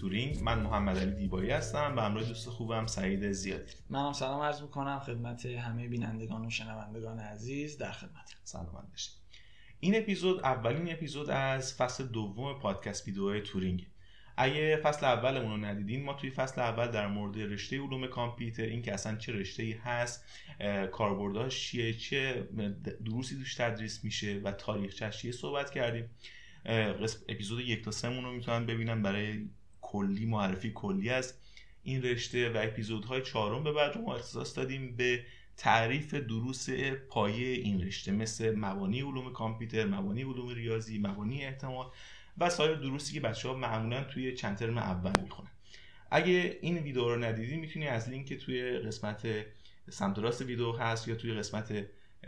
تورینگ. من محمد علی دیبایی هستم و همراه دوست خوبم سعید زیادی. منم سلام عرض می‌کنم خدمت همه بینندگان و شنوندگان عزیز در خدمت سلام باشید این اپیزود اولین اپیزود از فصل دوم پادکست ویدیویی تورینگ. اگه فصل اولمون رو ندیدین ما توی فصل اول در مورد رشته علوم کامپیوتر این که اصلا چه رشته ای هست کاربرداش چیه چه دروسی توش تدریس میشه و تاریخش چیه صحبت کردیم. اپیزود یک تا سه رو می‌تونن ببینن. برای کلی معرفی کلی از این رشته و اپیزودهای چهارم به بعد رو ما اختصاص دادیم به تعریف دروس پایه این رشته. مثل مبانی علوم کامپیوتر، مبانی علوم ریاضی، مبانی احتمال و سایر دروسی که بچه ها معمولا توی چند ترم اول می‌خونن. اگه این ویدیو رو ندیدی می‌تونی از لینک توی قسمت سمت راست ویدیو هست یا توی قسمت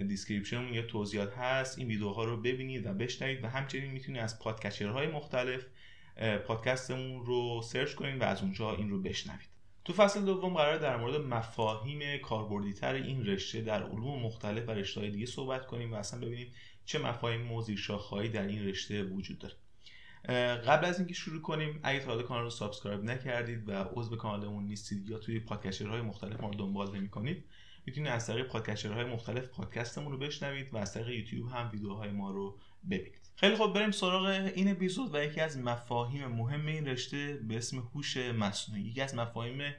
description یا توضیحات هست. این ویدیوها رو ببینید و بشنوید و همچنین می‌تونید از podcatcher های مختلف پادکستمون رو سرچ کنید و از اونجا این رو بشنوید. تو فصل دوم قراره در مورد مفاهیم کاربردی تر این رشته در علوم مختلف و رشته های دیگه صحبت کنیم و اصلا ببینیم چه مفاهیم و زیرشاخه‌هایی در این رشته وجود داره. قبل از اینکه شروع کنیم اگه تا کانال رو subscribe نکردید و عضو کانالمون نیستید یا توی podcatcher های مختلف ما رو دنبال نمی‌کنید می‌تونید از طریق پادکسترهای مختلف پادکستمون رو بشنوید و از طریق یوتیوب هم ویدیوهای ما رو ببینید. خیلی خوب بریم سراغ این اپیزود و یکی از مفاهیم مهم این رشته به اسم هوش مصنوعی. یکی از مفاهیم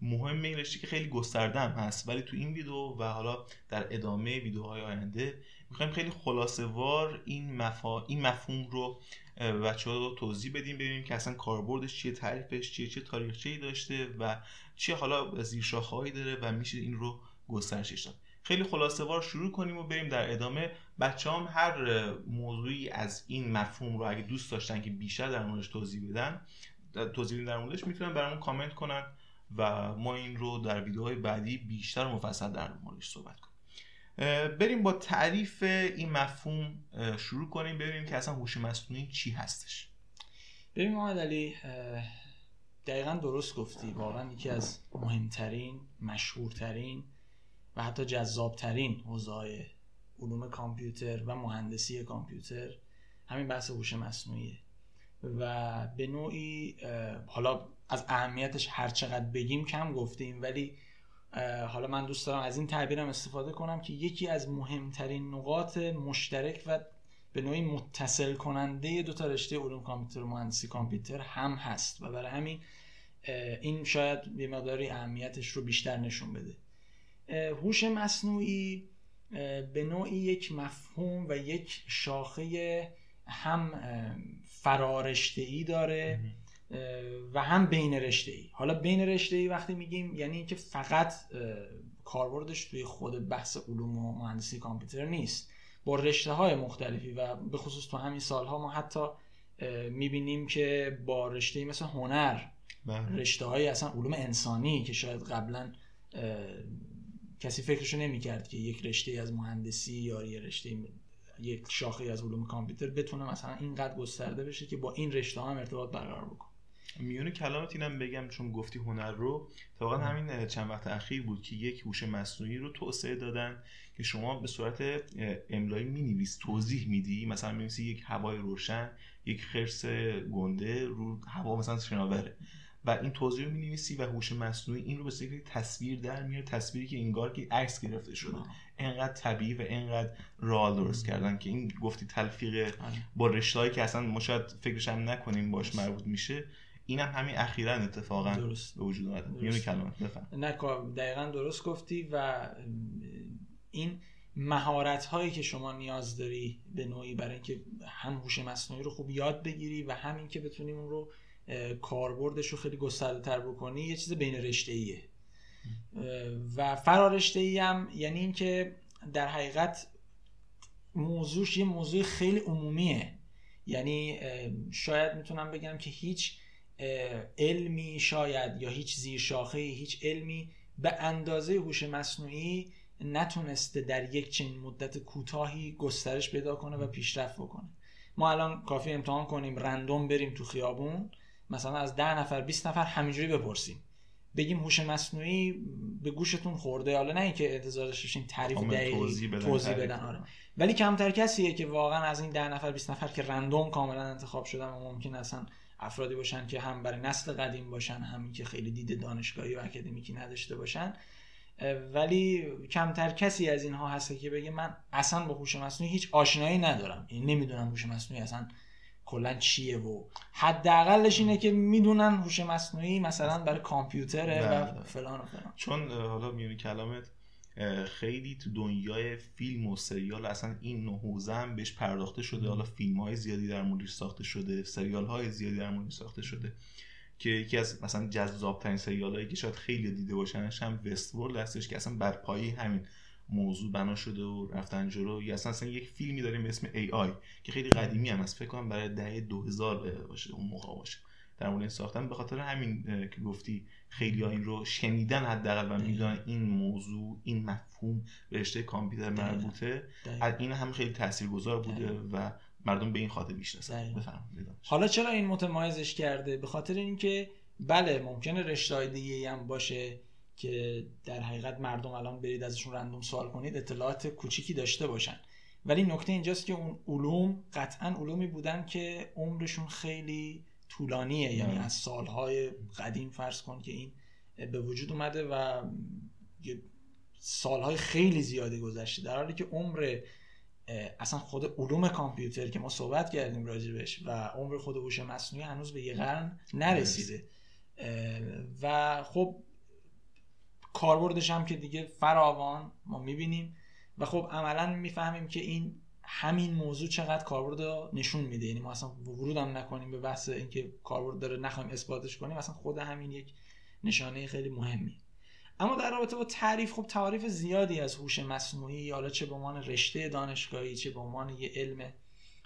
مهم این رشته که خیلی گسترده هست ولی تو این ویدیو و حالا در ادامه ویدیوهای آینده می‌خوایم خیلی خلاصه وار این, مفا... این مفهوم رو بچه رو توضیح بدیم ببینیم که اصلا کاربردش چیه تعریفش چیه چه تاریخچه ای داشته و چه حالا زیرشاخه‌هایی داره و میشه این رو گسترشش داد خیلی خلاصه وار شروع کنیم و بریم در ادامه. بچه هم هر موضوعی از این مفهوم رو اگه دوست داشتن که بیشتر در موردش توضیح بدن توضیح در موردش می‌تونن برامون کامنت کنن و ما این رو در ویدیوهای بعدی بیشتر مفصل در موردش صحبت کنیم. بریم با تعریف این مفهوم شروع کنیم ببینیم که اصلا هوش مصنوعی چی هستش. ببین محمد علی دقیقا درست گفتی. واقعا یکی از مهمترین مشهورترین و حتی جذابترین حوزه‌های علوم کامپیوتر و مهندسی کامپیوتر همین بحث هوش مصنوعیه. و به نوعی حالا از اهمیتش هر چقدر بگیم کم گفتیم ولی حالا من دوست دارم از این تعبیرم استفاده کنم که یکی از مهمترین نقاط مشترک و به نوعی متصل کننده دو تا رشته علوم کامپیوتر و مهندسی کامپیوتر هم هست و برای همین این شاید یه مقداری اهمیتش رو بیشتر نشون بده. هوش مصنوعی به نوعی یک مفهوم و یک شاخه هم فرارشته ای داره و هم بین رشته ای حالا بین رشته ای وقتی میگیم یعنی اینکه فقط کاربردش توی خود بحث علوم و مهندسی کامپیوتر نیست. با رشته های مختلفی و به خصوص تو همین سالها ما حتی می‌بینیم که با رشته مثل هنر بله. رشته های اصلا علوم انسانی که شاید قبلا کسی فکرشو نمی‌کرد که یک رشته از مهندسی یا یه رشته یک شاخه از علوم کامپیوتر بتونه مثلا اینقدر گسترده بشه که با این رشته هم ارتباط برقرار بکنه. میونه کلامت اینم بگم چون گفتی هنر رو واقعا همین چند وقت اخیر بود که یک هوش مصنوعی رو توسعه دادن که شما به صورت املایی مینویس توضیح میدی. مثلا می‌نویسی یک هوای روشن یک خرس گنده رو هوا مثلا شناوره. و این توضیح رو می‌نویسی و هوش مصنوعی این رو به شکلی تصویر در میاره تصویری که انگار که عکس گرفته شده. انقدر طبیعی و انقدر رال درست کردن که این گفتی تلفیق با رشتهایی که اصلا ما شاید فکرش هم نکنیم باش مربوط میشه. این هم همین اخیرا اتفاقا درست. به وجود اومده. یعنی کلمات بفهم. نه دقیقا درست گفتی و این مهارت هایی که شما نیاز داری به نوعی برای اینکه هم هوش مصنوعی رو خوب یاد بگیری و همین که بتونی اون رو کاربردش رو خیلی گسترده تر بکنی یه چیز بین رشته ایه و فرارشته ای هم یعنی اینکه در حقیقت موضوعش یه موضوع خیلی عمومیه. یعنی شاید می‌تونم بگم که هیچ علمی شاید یا هیچ زیر شاخه هیچ علمی به اندازه هوش مصنوعی نتونسته در یک چنین مدت کوتاهی گسترش پیدا کنه و پیشرفت بکنه. ما الان کافی امتحان کنیم رندوم بریم تو خیابون. مثلا از ده نفر 20 نفر همینجوری بپرسیم. بگیم هوش مصنوعی به گوشتون خورده. حالا نه اینکه انتظار داشته تعریف دقیقی توضیح بدن, توضیح بدن. آره. ولی کمتر کسیه که واقعا از این ده نفر 20 نفر که رندوم کاملا انتخاب شدن و ممکن اصلا افرادی باشن که هم برای نسل قدیم باشن هم که خیلی دید دانشگاهی و اکادمیکی نداشته باشن. ولی کمتر کسی از اینها هست که بگه من اصلا با هوش مصنوعی هیچ آشنایی ندارم. یعنی نمی‌دونم هوش مصنوعی اصلا کلا چیه و حداقلش اینه که می‌دونن هوش مصنوعی مثلا برای کامپیوتره و بله. فلان و فلان. چون حالا میونی کلامت خیلی تو دنیای فیلم و سریال اصلا این حوزه هم بهش پرداخته شده. حالا فیلم های زیادی در موردش ساخته شده سریال های زیادی در موردش ساخته شده که یکی از مثلا جذاب ترین سریال هایی که شاید خیلی دیده باشنش هم وست هستش که اصلا بر پایه همین موضوع بنا شده و رفتن جلو. یا اصلا, اصلا یک فیلمی داریم به اسم ای آی که خیلی قدیمی هم هست. فکر کنم برای دهه 2000 باشه اون موقع باشه. در مورد این ساختن. به خاطر همین که گفتی خیلی ها این رو شنیدن حداقل و می‌دونن این موضوع این مفهوم به رشته کامپیوتر مربوطه. از این هم خیلی تاثیرگذار بوده و مردم به این خاطر می‌شناسن. حالا چرا این متمایزش کرده؟ به خاطر اینکه بله ممکنه رشته دیگه هم باشه. که در حقیقت مردم الان برید ازشون رندوم سوال کنید اطلاعات کوچیکی داشته باشن. ولی نکته اینجاست که اون علوم قطعا علومی بودن که عمرشون خیلی طولانیه. یعنی از سالهای قدیم فرض کن که این به وجود اومده و سالهای خیلی زیادی گذشته. در حالی که عمر اصلا خود علوم کامپیوتر که ما صحبت کردیم راجبش و عمر خود هوش مصنوعی هنوز به یه قرن نرسیده. و خب کاربردش هم که دیگه فراوان ما می‌بینیم و خب عملا می‌فهمیم که این همین موضوع چقدر کاربرد نشون میده. یعنی ما اصلا ورود هم نکنیم به بحث اینکه کاربرد داره نخوایم اثباتش کنیم. اصلا خود همین یک نشانه خیلی مهمی. اما در رابطه با تعریف خب تعریف زیادی از هوش مصنوعی حالا چه به عنوان رشته دانشگاهی چه به عنوان یه علم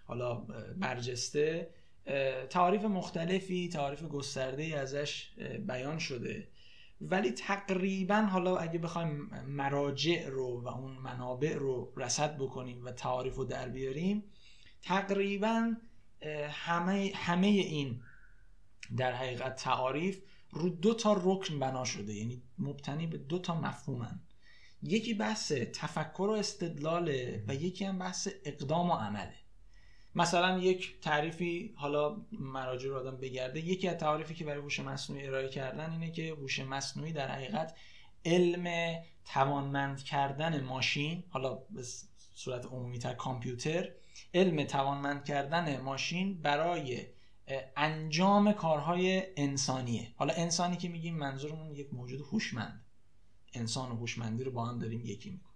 حالا برجسته تعریف مختلفی تعریف گسترده ازش بیان شده. ولی تقریبا حالا اگه بخوایم مراجع رو و اون منابع رو رصد بکنیم و تعاریف رو در بیاریم تقریبا همه, همه این در حقیقت تعاریف رو دو تا رکن بنا شده یعنی مبتنی به دو تا مفهومن. یکی بحث تفکر و استدلاله و یکی هم بحث اقدام و عمله. مثلا یک تعریفی حالا مراجع رو آدم بگرده یکی از تعریفی که برای هوش مصنوعی ارائه کردن اینه که هوش مصنوعی در حقیقت علم توانمند کردن ماشین حالا به صورت عمومی تر کامپیوتر علم توانمند کردن ماشین برای انجام کارهای انسانیه. حالا انسانی که میگیم منظورمون یک موجود هوشمند. انسان و هوشمندی رو با هم داریم یکی می‌کنیم.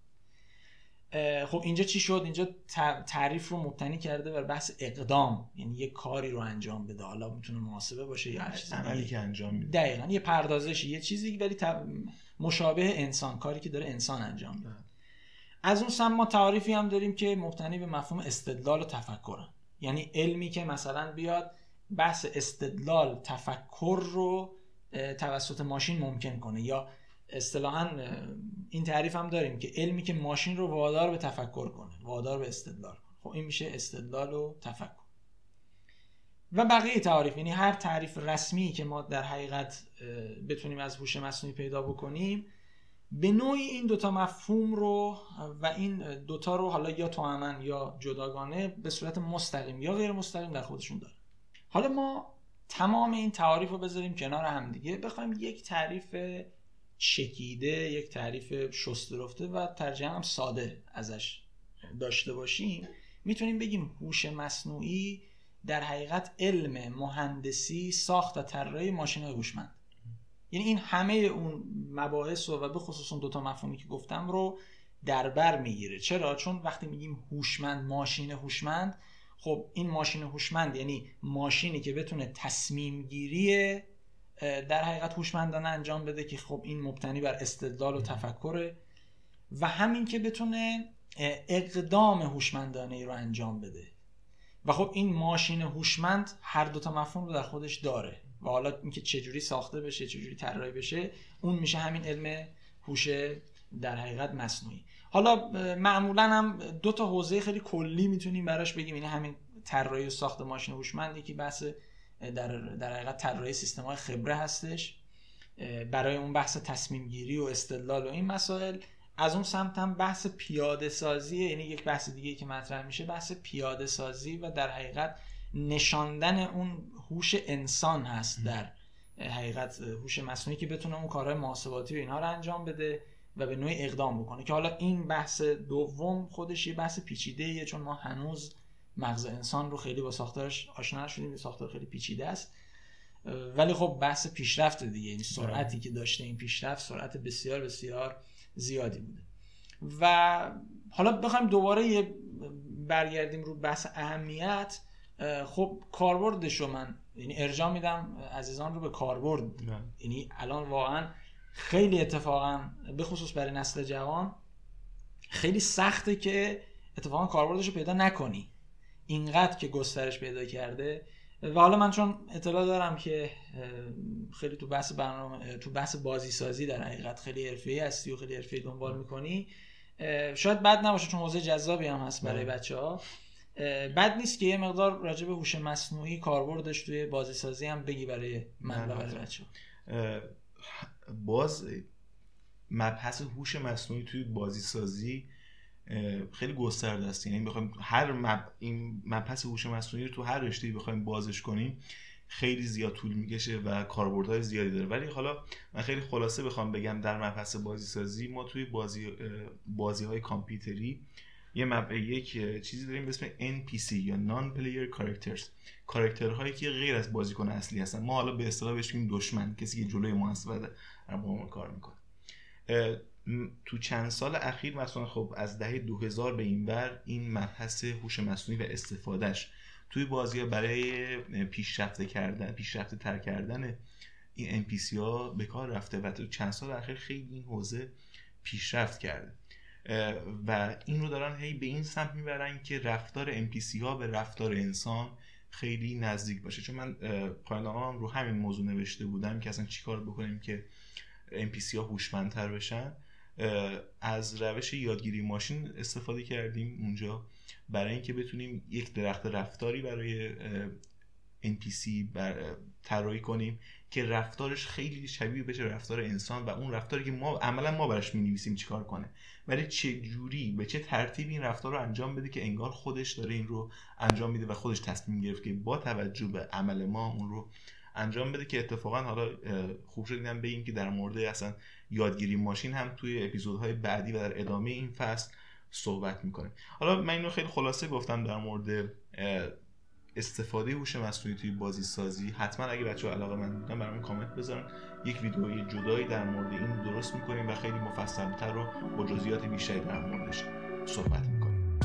خب اینجا چی شد؟ اینجا تعریف رو مبتنی کرده بر بحث اقدام. یعنی یه کاری رو انجام بده. حالا می‌تونه محاسبه باشه یا هر چیزی عملی که انجام میده. دقیقا. یه پردازشی یه چیزی ولی مشابه انسان کاری که داره انسان انجام میده. از اون سم ما تعریفی هم داریم که مبتنی به مفهوم استدلال و تفکرن یعنی علمی که مثلا بیاد بحث استدلال تفکر رو توسط ماشین ممکن کنه یا اصطلاحا این تعریف هم داریم که علمی که ماشین رو وادار به تفکر کنه وادار به استدلال کنه. خب این میشه استدلال و تفکر. و بقیه تعریف یعنی هر تعریف رسمی که ما در حقیقت بتونیم از هوش مصنوعی پیدا بکنیم به نوعی این دوتا مفهوم رو و این دوتا رو حالا یا توامن یا جداگانه به صورت مستقیم یا غیر مستقیم در خودشون داره حالا ما تمام این تعریف رو بذاریم کنار هم دیگه. بخوایم یک تعریف چکیده یک تعریف شسترفته و ترجمه هم ساده ازش داشته باشیم. می‌تونیم بگیم هوش مصنوعی در حقیقت علم مهندسی ساخت و طراحی ماشین هوشمند. یعنی این همه اون مباحث و به خصوص اون دوتا مفهومی که گفتم رو در بر می‌گیره. چرا؟ چون وقتی میگیم هوشمند ماشین هوشمند خب این ماشین هوشمند یعنی ماشینی که بتونه تصمیم گیری در حقیقت هوشمندانه انجام بده که خب این مبتنی بر استدلال و تفکره و همین که بتونه اقدام هوشمندانه ای رو انجام بده. و خب این ماشین هوشمند هر دوتا مفهوم رو در خودش داره. و حالا اینکه چجوری ساخته بشه چجوری طراحی بشه اون میشه همین علم هوش در حقیقت مصنوعی. حالا معمولا هم دو تا حوزه خیلی کلی می‌تونیم براش بگیم. این همین طراحی و ساخت ماشین هوشمند یکی بحث در در حقیقت طراحی سیستم های خبره هستش برای اون بحث تصمیم گیری و استدلال و این مسائل. از اون سمت هم بحث پیاده سازی یعنی یک بحث دیگه که مطرح میشه بحث پیاده سازی و در حقیقت نشاندن اون هوش انسان هست در حقیقت هوش مصنوعی که بتونه اون کارهای محاسباتی و اینها رو انجام بده و به نوعی اقدام بکنه. که حالا این بحث دوم خودش یه بحث پیچیده چون ما هنوز مغز انسان رو خیلی با ساختارش آشنا نشدیم ساختار خیلی پیچیده است. ولی خب بحث پیشرفت دیگه این سرعتی که داشته این پیشرفت سرعت بسیار بسیار زیادی بوده. و حالا بخوایم دوباره یه برگردیم رو بحث اهمیت. خب کاربردش رو من یعنی ارجاع میدم عزیزان رو به کاربرد. یعنی الان واقعا خیلی اتفاقا به خصوص برای نسل جوان خیلی سخته که اتفاقا کاربردش رو پیدا نکنی. اینقدر که گسترش پیدا کرده. و حالا من چون اطلاع دارم که خیلی تو بحث برنامه تو بحث بازی سازی در حقیقت خیلی حرفه‌ای هستی و خیلی حرفه‌ای دنبال می‌کنی. شاید بد نباشه چون حوزه جذابی هم هست برای بله. بچه ها بد نیست که یه مقدار راجع به هوش مصنوعی کاربردش توی بازی سازی هم بگی برای من و برای بچه باز مبحث هوش مصنوعی توی بازی سازی خیلی گسترده است. یعنی بخوایم هر مب... این مبحث هوش مصنوعی رو تو هر رشته‌ای بخوایم بازش کنیم خیلی زیاد طول می‌کشه و کاربردهای زیادی داره. ولی حالا من خیلی خلاصه بخوام بگم در مبحث بازی سازی ما توی بازی بازی های کامپیوتری یه مب... یک چیزی داریم به اسم NPC یا Non Player Characters. کاراکترهایی که غیر از بازیکن اصلی هستن. ما حالا به اصطلاح بهش دشمن کسی که جلوی ما هست و با ما کار می‌کنه. تو چند سال اخیر مثلا خب از دهه 2000 به این ور این مبحث هوش مصنوعی و استفادهش توی بازی برای پیشرفته کردن پیشرفته تر کردن این NPC ها به کار رفته و تو چند سال اخیر خیلی این حوزه پیشرفت کرده. و این رو دارن هی به این سمت می‌برن که رفتار NPC ها به رفتار انسان خیلی نزدیک باشه. چون من پایان رو همین موضوع نوشته بودم که اصلا چیکار بکنیم که NPC ها هوشمندتر بشن. از روش یادگیری ماشین استفاده کردیم اونجا برای اینکه بتونیم یک درخت رفتاری برای NPC بر... طراحی کنیم که رفتارش خیلی شبیه بشه رفتار انسان و اون رفتاری که ما عملا ما براش نویسیم چیکار کنه. ولی چه جوری به چه ترتیب این رفتار رو انجام بده که انگار خودش داره این رو انجام میده و خودش تصمیم گرفت که با توجه به عمل ما اون رو انجام بده که اتفاقا حالا خوب شد اینم بگیم که در مورد اصلا یادگیری ماشین هم توی اپیزودهای بعدی و در ادامه این فصل صحبت می‌کنیم. حالا من اینو خیلی خلاصه گفتم در مورد استفاده هوش مصنوعی توی بازی سازی حتما اگه بچه علاقه من بودن برام کامنت بذارن. یک ویدئوی جدایی در مورد این درست می‌کنیم و خیلی مفصلتر و با جزئیات بیشتری در موردش صحبت می‌کنیم.